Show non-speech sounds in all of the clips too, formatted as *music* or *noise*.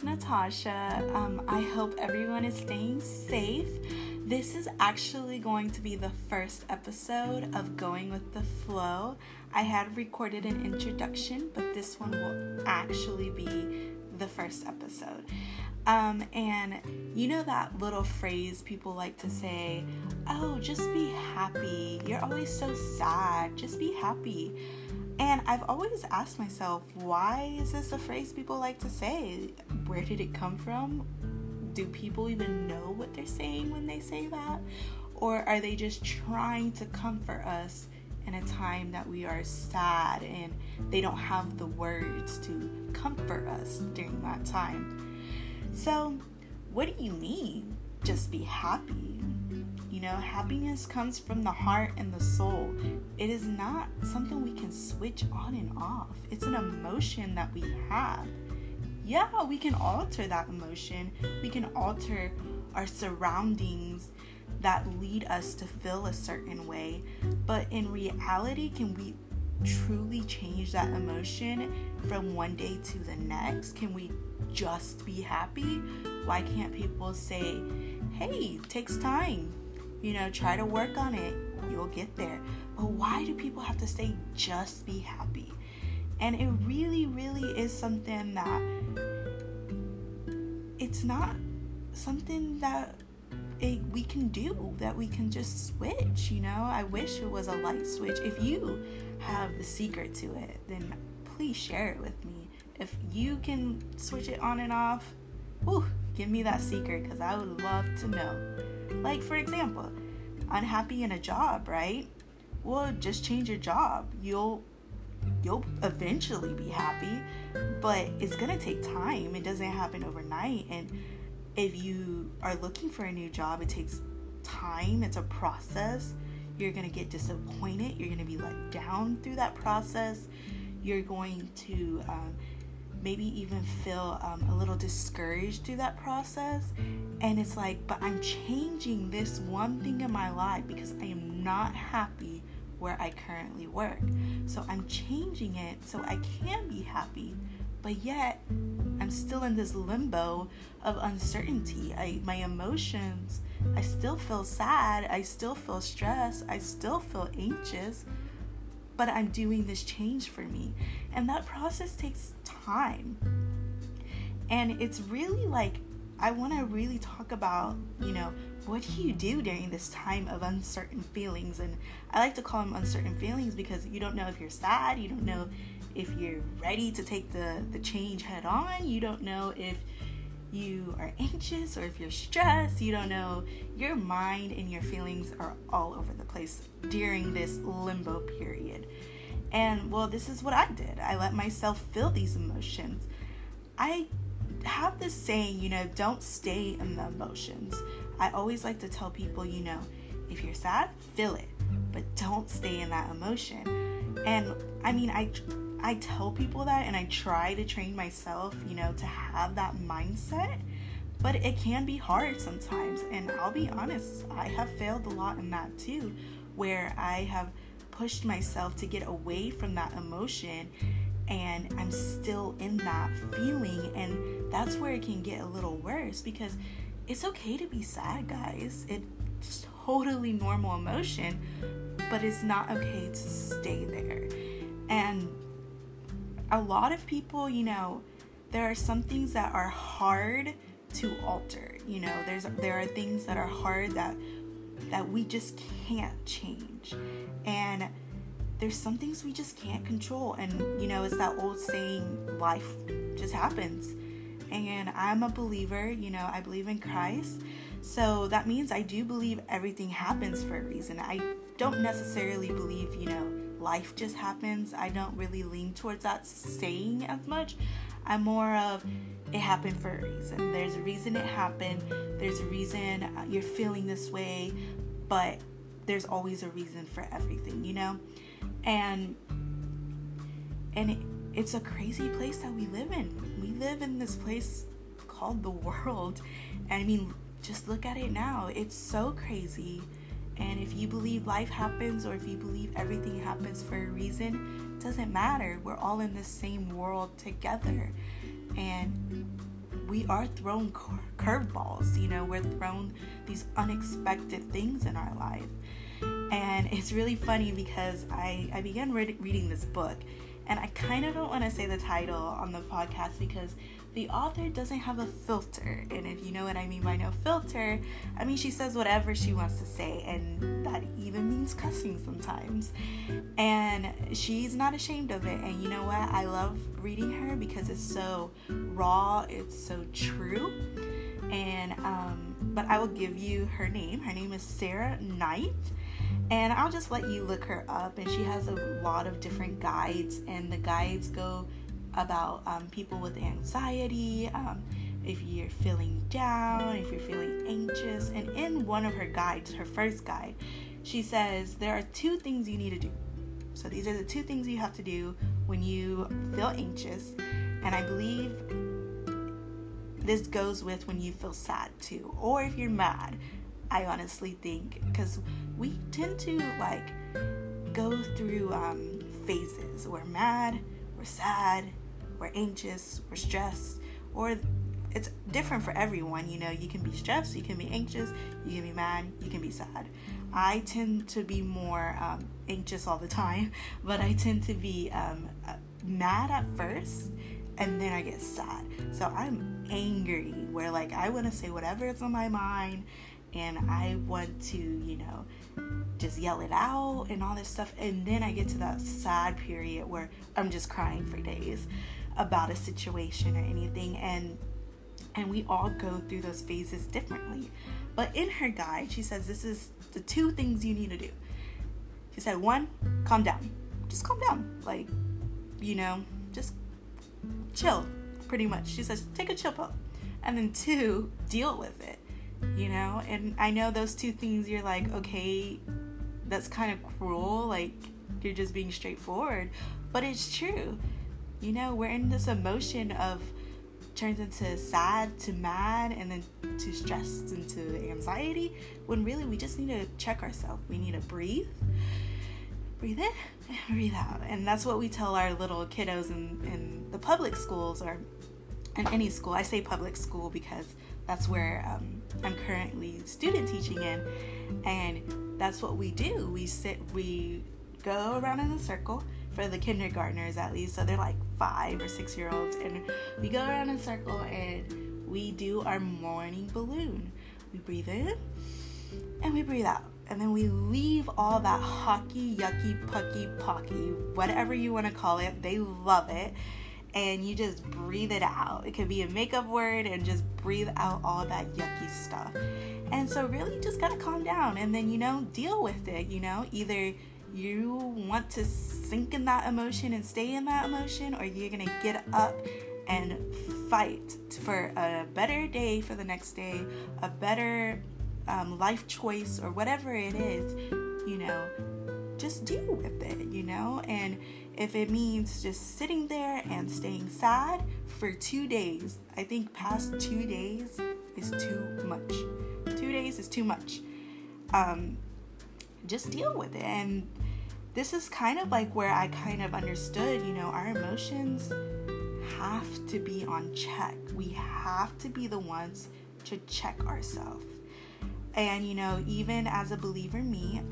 is Natasha. Um, I hope everyone is staying safe. This is actually going to be the first episode of Going with the Flow. I had recorded an introduction, but this one will actually be the first episode. Um, and you know that little phrase people like to say, oh, just be happy. You're always so sad. Just be happy. And I've always asked myself, why is this a phrase people like to say? Where did it come from? Do people even know what they're saying when they say that? Or are they just trying to comfort us in a time that we are sad and they don't have the words to comfort us during that time? So, what do you mean? Just be happy. You know, happiness comes from the heart and the soul. It is not something we can switch on and off, it's an emotion that we have. Yeah, we can alter that emotion, we can alter our surroundings that lead us to feel a certain way, but in reality, can we truly change that emotion from one day to the next? Can we just be happy? Why can't people say, hey, it takes time? You know, try to work on it. You'll get there. But why do people have to say just be happy? And it really, really is something that it's not something that it, we can do, that we can just switch. You know, I wish it was a light switch. If you have the secret to it, then please share it with me. If you can switch it on and off, whew, give me that secret because I would love to know. Like, for example, unhappy in a job, right? Well, just change your job. You'll you'll eventually be happy, but it's going to take time. It doesn't happen overnight and if you are looking for a new job, it takes time. It's a process. You're going to get disappointed. You're going to be let down through that process. You're going to um, maybe even feel um, a little discouraged through that process. And it's like, but I'm changing this one thing in my life because I am not happy where I currently work. So I'm changing it so I can be happy, but yet I'm still in this limbo of uncertainty. I, my emotions, I still feel sad, I still feel stressed, I still feel anxious, but I'm doing this change for me. And that process takes time. And it's really like, I want to really talk about, you know, what do you do during this time of uncertain feelings? And I like to call them uncertain feelings because you don't know if you're sad, you don't know if you're ready to take the, the change head on, you don't know if you are anxious or if you're stressed, you don't know. Your mind and your feelings are all over the place during this limbo period. And well, this is what I did. I let myself feel these emotions. I have this saying, you know, don't stay in the emotions. I always like to tell people, you know, if you're sad, feel it, but don't stay in that emotion. And I mean, I I tell people that and I try to train myself, you know, to have that mindset, but it can be hard sometimes. And I'll be honest, I have failed a lot in that too, where I have pushed myself to get away from that emotion and I'm still in that feeling. And that's where it can get a little worse because it's okay to be sad, guys. It's totally normal emotion, but it's not okay to stay there. And a lot of people, you know, there are some things that are hard to alter. You know, there's there are things that are hard that that we just can't change. And there's some things we just can't control. And you know, it's that old saying, life just happens. And I'm a believer, you know, I believe in Christ. So that means I do believe everything happens for a reason. I don't necessarily believe, you know, life just happens. I don't really lean towards that saying as much. I'm more of it happened for a reason. There's a reason it happened. There's a reason uh, you're feeling this way, but there's always a reason for everything, you know? And and it, it's a crazy place that we live in. We live in this place called the *laughs* world. And I mean, just look at it now. It's so crazy and if you believe life happens or if you believe everything happens for a reason, it doesn't matter. We're all in the same world together. And we are thrown curveballs. You know, we're thrown these unexpected things in our life. And it's really funny because I, I began re- reading this book, and I kind of don't want to say the title on the podcast because the author doesn't have a filter. And if you know what I mean by no filter, I mean she says whatever she wants to say, and that even means cussing sometimes. And she's not ashamed of it. And you know what? I love reading her because it's so raw, it's so true. And, um, but I will give you her name. Her name is Sarah Knight and I'll just let you look her up. And she has a lot of different guides, and the guides go about um, people with anxiety, um, if you're feeling down, if you're feeling anxious. And in one of her guides, her first guide, she says there are two things you need to do. So these are the two things you have to do when you feel anxious. And I believe this goes with when you feel sad too, or if you're mad. I honestly think because we tend to like go through um, phases. We're mad, we're sad, we're anxious, we're stressed, or it's different for everyone. You know, you can be stressed, you can be anxious, you can be mad, you can be sad. I tend to be more um, anxious all the time, *laughs* but I tend to be um, uh, mad at first and then I get sad. So I'm angry, where like I want to say whatever is on my mind and I want to, you know, just yell it out and all this stuff. And then I get to that sad period where I'm just crying for days about a situation or anything and and we all go through those phases differently. But in her guide, she says this is the two things you need to do. She said one, calm down. Just calm down. Like, you know, just chill pretty much. She says take a chill pill. And then two, deal with it. You know? And I know those two things you're like, okay, that's kind of cruel, like you're just being straightforward, but it's true you know, we're in this emotion of turns into sad to mad and then to stressed into anxiety when really we just need to check ourselves. We need to breathe, breathe in, and breathe out. And that's what we tell our little kiddos in, in the public schools or in any school. I say public school because that's where um, I'm currently student teaching in. And that's what we do. We sit, we go around in a circle for the kindergartners at least. So they're like five or six year olds. And we go around in a circle and we do our morning balloon. We breathe in and we breathe out. And then we leave all that hockey, yucky, pucky, pocky, whatever you want to call it. They love it. And you just breathe it out. It could be a makeup word and just breathe out all that yucky stuff. And so, really, just gotta calm down and then, you know, deal with it. You know, either you want to sink in that emotion and stay in that emotion, or you're gonna get up and fight for a better day for the next day, a better um, life choice, or whatever it is, you know, just deal with it, you know? And if it means just sitting there and staying sad for two days, I think past two days is too much. Two days is too much. Um, just deal with it. And this is kind of like where I kind of understood, you know, our emotions have to be on check. We have to be the ones to check ourselves. And, you know, even as a believer, me,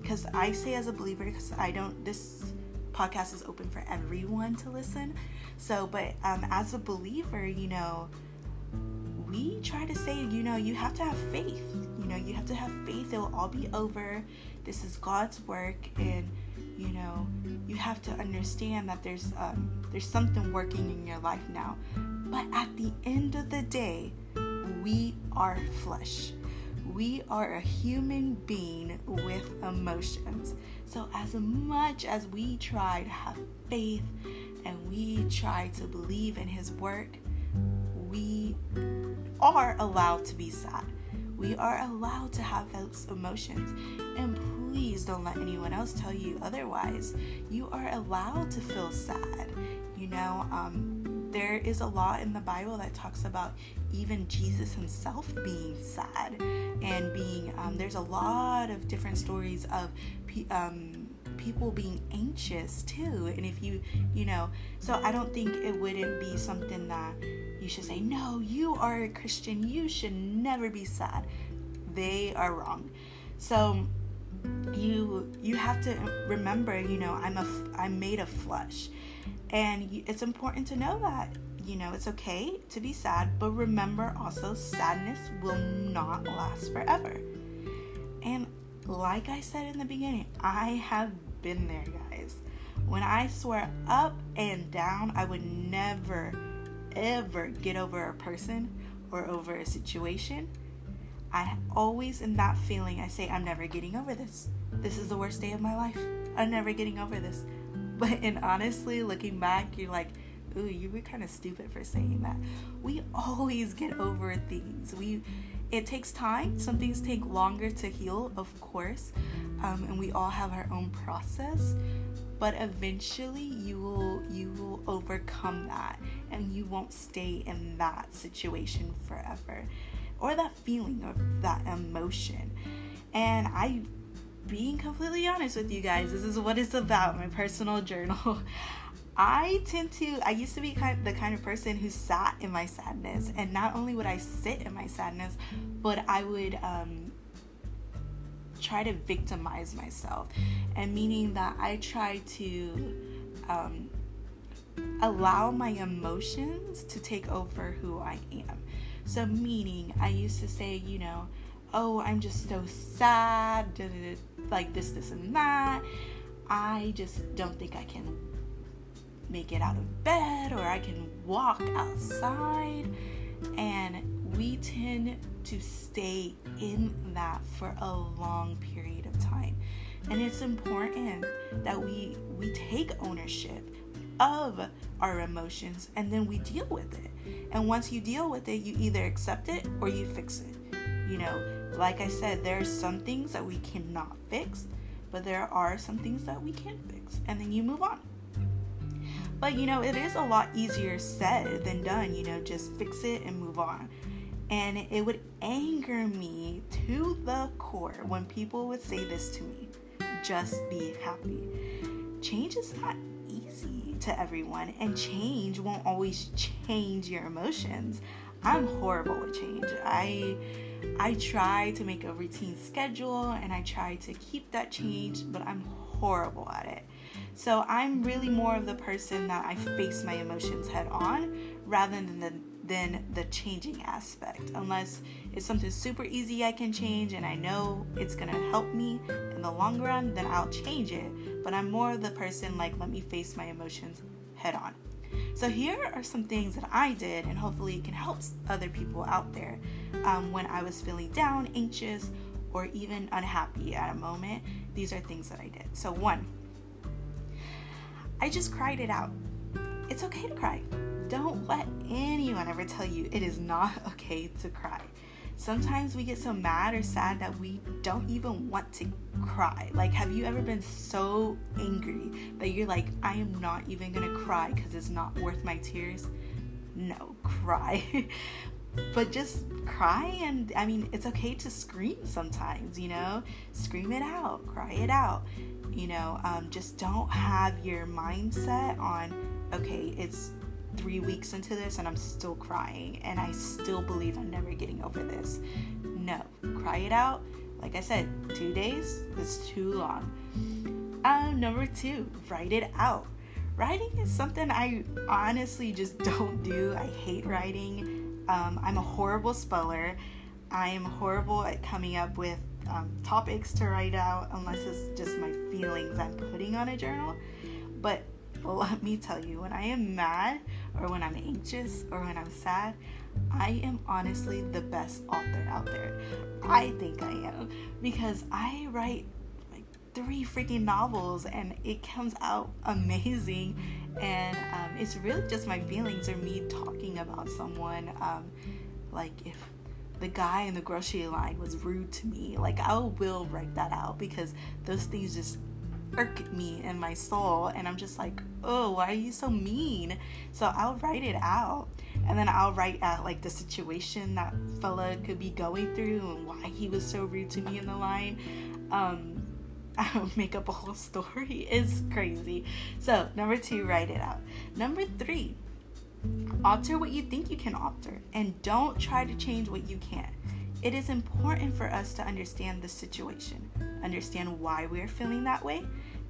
because um, I say as a believer, because I don't, this podcast is open for everyone to listen. So, but um, as a believer, you know, we try to say, you know, you have to have faith. You know, you have to have faith. It will all be over. This is God's work, and you know, you have to understand that there's um, there's something working in your life now. But at the end of the day, we are flesh. We are a human being with emotions. So, as much as we try to have faith and we try to believe in His work, we are allowed to be sad. We are allowed to have those emotions. And please don't let anyone else tell you otherwise. You are allowed to feel sad. You know, um, there is a law in the Bible that talks about even Jesus himself being sad and being, um, there's a lot of different stories of um, people being anxious too. And if you, you know, so I don't think it wouldn't be something that you should say, no, you are a Christian, you should never be sad. They are wrong. So you you have to remember, you know, I'm a I'm made of flesh. And it's important to know that you know, it's okay to be sad, but remember also, sadness will not last forever. And like I said in the beginning, I have been there, guys. When I swear up and down, I would never, ever get over a person or over a situation. I always, in that feeling, I say, I'm never getting over this. This is the worst day of my life. I'm never getting over this. *laughs* But, and honestly, looking back, you're like, ooh, you were kind of stupid for saying that. We always get over things. We, it takes time. Some things take longer to heal, of course, um, and we all have our own process. But eventually, you will you will overcome that, and you won't stay in that situation forever, or that feeling of that emotion. And I, being completely honest with you guys, this is what it's about. My personal journal. *laughs* I tend to, I used to be kind of the kind of person who sat in my sadness. And not only would I sit in my sadness, but I would um, try to victimize myself. And meaning that I try to um, allow my emotions to take over who I am. So, meaning, I used to say, you know, oh, I'm just so sad, like this, this, and that. I just don't think I can make it out of bed or I can walk outside. And we tend to stay in that for a long period of time. And it's important that we we take ownership of our emotions and then we deal with it. And once you deal with it, you either accept it or you fix it. You know, like I said, there are some things that we cannot fix, but there are some things that we can fix. And then you move on. But you know, it is a lot easier said than done, you know, just fix it and move on. And it would anger me to the core when people would say this to me just be happy. Change is not easy to everyone, and change won't always change your emotions. I'm horrible with change. I I try to make a routine schedule and I try to keep that change, but I'm horrible at it. So I'm really more of the person that I face my emotions head on rather than the than the changing aspect. Unless it's something super easy I can change and I know it's gonna help me in the long run, then I'll change it. But I'm more the person like let me face my emotions head on. So here are some things that I did, and hopefully it can help other people out there um, when I was feeling down, anxious, or even unhappy at a moment. These are things that I did. So one I just cried it out. It's okay to cry. Don't let anyone ever tell you it is not *laughs* okay to cry. Sometimes we get so mad or sad that we don't even want to cry. Like, have you ever been so angry that you're like, I am not even gonna cry because it's not worth my tears? No, *laughs* cry. but just cry and I mean, it's okay to scream sometimes, you know? Scream it out, cry it out you know um, just don't have your mindset on okay it's three weeks into this and i'm still crying and i still believe i'm never getting over this. No cry it out. Like i said two days is too long. Um, number two write it out. Writing is something i honestly just *laughs* don't do. I hate writing. Um, i'm a horrible speller. I am horrible at coming up with um, topics to write out unless it's just my feelings I'm putting on a journal. But *laughs* let me tell you, when I am mad or when I'm anxious or when I'm sad, I am honestly the best author out there. I think I am because I write like three freaking novels and it comes out amazing. And um, it's really just my feelings or me talking about someone. Um, like if the guy in the grocery line was rude to me. Like, I will write that out because those things just irk me in my soul. And I'm just like, oh, why are you so mean? So I'll write it out. And then I'll write out like the situation that fella could be going through and why he was so rude to me in the line. Um, *laughs* I'll make up a whole story. *laughs* It's crazy. So, number two, write it out. Number three, alter what you think you can alter and don't try to change what you can't. It is important for us to understand the situation, understand why we're feeling that way,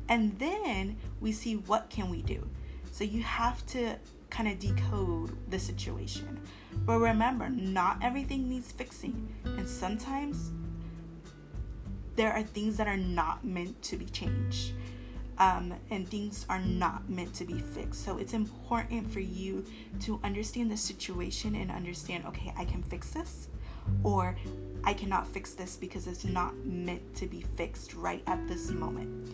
and then we see what can we do. So you have to kind of decode the situation. But remember, not everything needs fixing, and sometimes there are things that are not meant to be changed. Um, and things are not meant to be fixed. So it's important for you to understand the situation and understand okay, I can fix this, or I cannot fix this because it's not meant to be fixed right at this moment.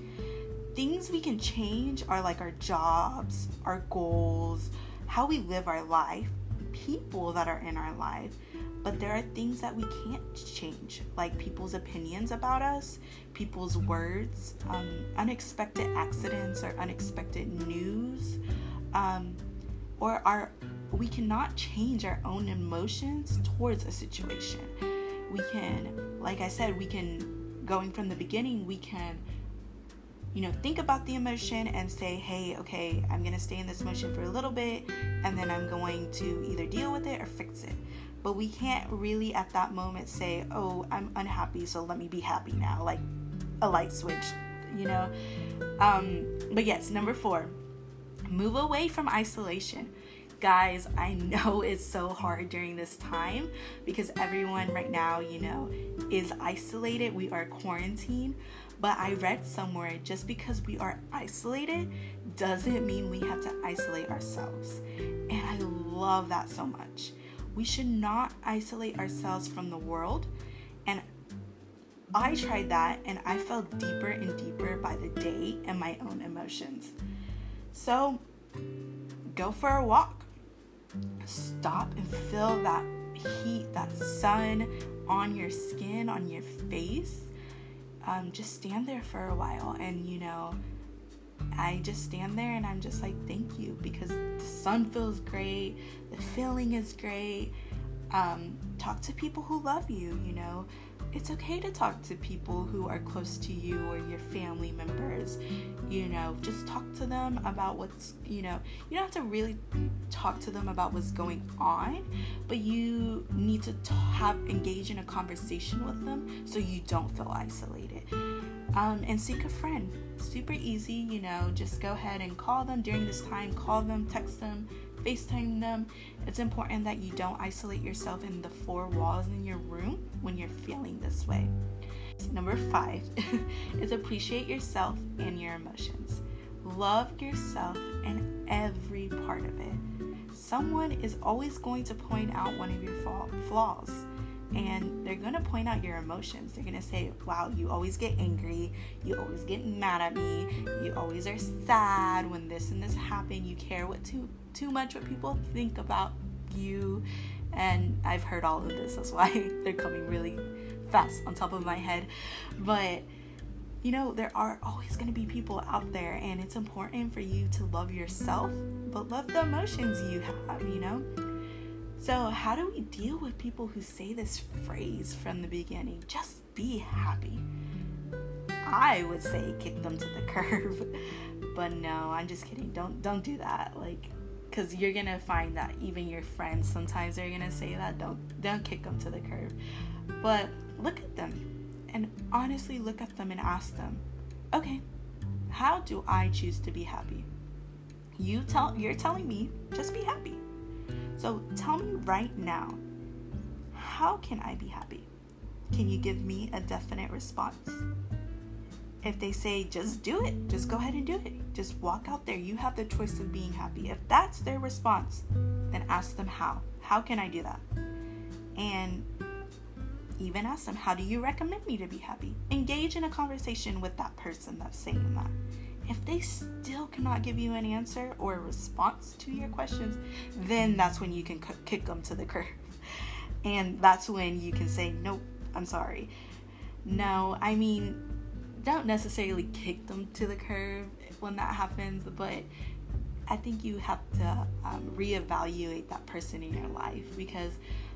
Things we can change are like our jobs, our goals, how we live our life, people that are in our life. But there are things that we can't change, like people's opinions about us, people's words, um, unexpected accidents or unexpected news, um, or our we cannot change our own emotions towards a situation. We can, like I said, we can going from the beginning, we can you know, think about the emotion and say, hey, okay, I'm going to stay in this emotion for a little bit and then I'm going to either deal with it or fix it. But we can't really at that moment say, oh, I'm unhappy, so let me be happy now, like a light switch, you know? Um, but yes, number four, move away from isolation. Guys, I know *laughs* it's so hard during this time because everyone right now, you know, is isolated. We are quarantined. But I read somewhere just because we are isolated doesn't mean we have to isolate ourselves. And I love that so much. We should not isolate ourselves from the world. And I tried that and I fell deeper and deeper by the day in my own emotions. So go for a walk. Stop and feel that heat, that sun on your skin, on your face. Um, just stand there for a while and you know i just stand there and i'm just like thank you because the sun feels great the feeling is great. Um, talk to people who love you you know it's okay to talk to people who are close to you or your family members. You know, just talk to them about what's, you know, you don't have to really talk to them about what's going on, but you need to have engage in a conversation with them so you don't feel isolated. Um, and seek a friend. Super easy, you know, just go ahead and call them during this time, call them, text them, FaceTime them. It's important that you don't isolate yourself in the four walls in your room when you're feeling this way. Number five *laughs* is appreciate yourself and your emotions. Love yourself and every part of it. Someone is always going to point out one of your flaws and they're going to point out your emotions. They're going to say, Wow, you always get angry. You always get mad at me. You always are sad when this and this happen. You care what too too much what people think about you. And I've heard all of this. That's why *laughs* they're coming really fast on top of my head. But you know, there are always going to be people out there, and it's important for you to love yourself, but love the emotions you have, you know? So, how do we deal with people who say this phrase from the beginning? Just be happy. I would say kick them to the *laughs* curb. but no, I'm just kidding. Don't don't do that. Like cuz you're to find that even your friends sometimes they're to say that. Don't don't kick them to the curb. But look at them and honestly look at them and ask them, "Okay, how do I choose to be happy?" You tell you're telling me just be happy. So tell me right now, how can I be happy? Can you give me a definite response? If they say, just do it, just go ahead and do it. Just walk out there. You have the choice of being happy. If that's their response, then ask them how. How can I do that? And even ask them, how do you recommend me to be happy? Engage in a conversation with that person that's saying that. If they still cannot give you an answer or a response to your questions, then that's when you can kick them to the curb. *laughs* And that's when you can say, Nope, I'm sorry. No, I mean, don't necessarily kick them to the curb when that happens, but I think you have to um, reevaluate that person in your life because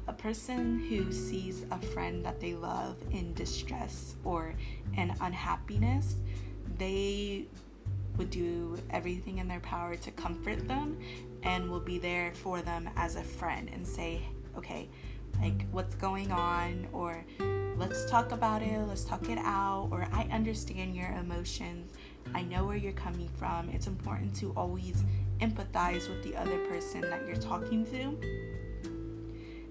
a person who sees a friend that they love in distress or in unhappiness, they would do everything in their power to comfort them and will be there for them as a friend and say, okay, like what's going on, or let's talk about it, let's talk it out, or I understand your emotions, I know where you're coming from. It's important to always empathize with the other person that you're talking to.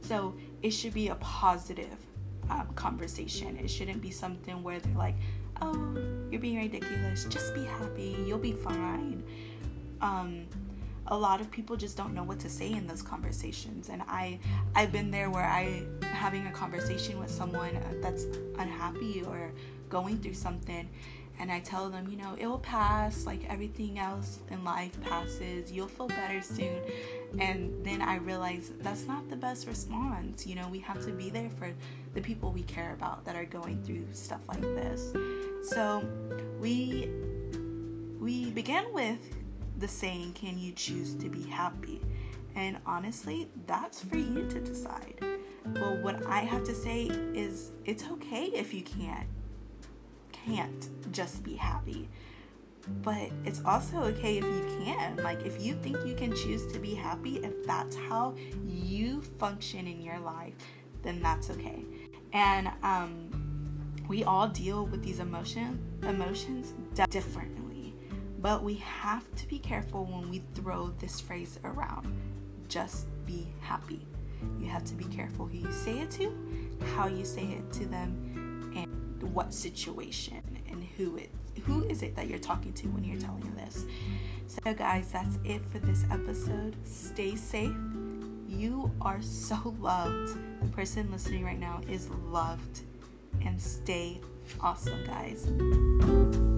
So it should be a positive um, conversation. It shouldn't be something where they're like, oh, you're being ridiculous. Just be happy. You'll be fine. Um, a lot of people just don't know what to say in those conversations and i i've been there where i having a conversation with someone that's unhappy or going through something and I tell them, you know, it will pass, like everything else in life passes, you'll feel better soon. And then I realize that's not the best response. You know, we have to be there for the people we care about that are going through stuff like this. So we we began with the saying, can you choose to be happy? And honestly, that's for you to decide. But what I have to say is it's okay if you can't can't just be happy. But it's also okay if you can. Like, if you think you can choose to be happy, if that's how you function in your life, then that's okay. And um, we all deal with these emotion emotions differently, but we have to be careful when we throw this phrase around. Just be happy. You have to be careful who you say it to, how you say it to them, and what situation and who it who is it that you're talking to when you're telling them this. So guys, that's it for this episode. Stay safe. You are so loved. The person listening right now is loved. And stay awesome, guys.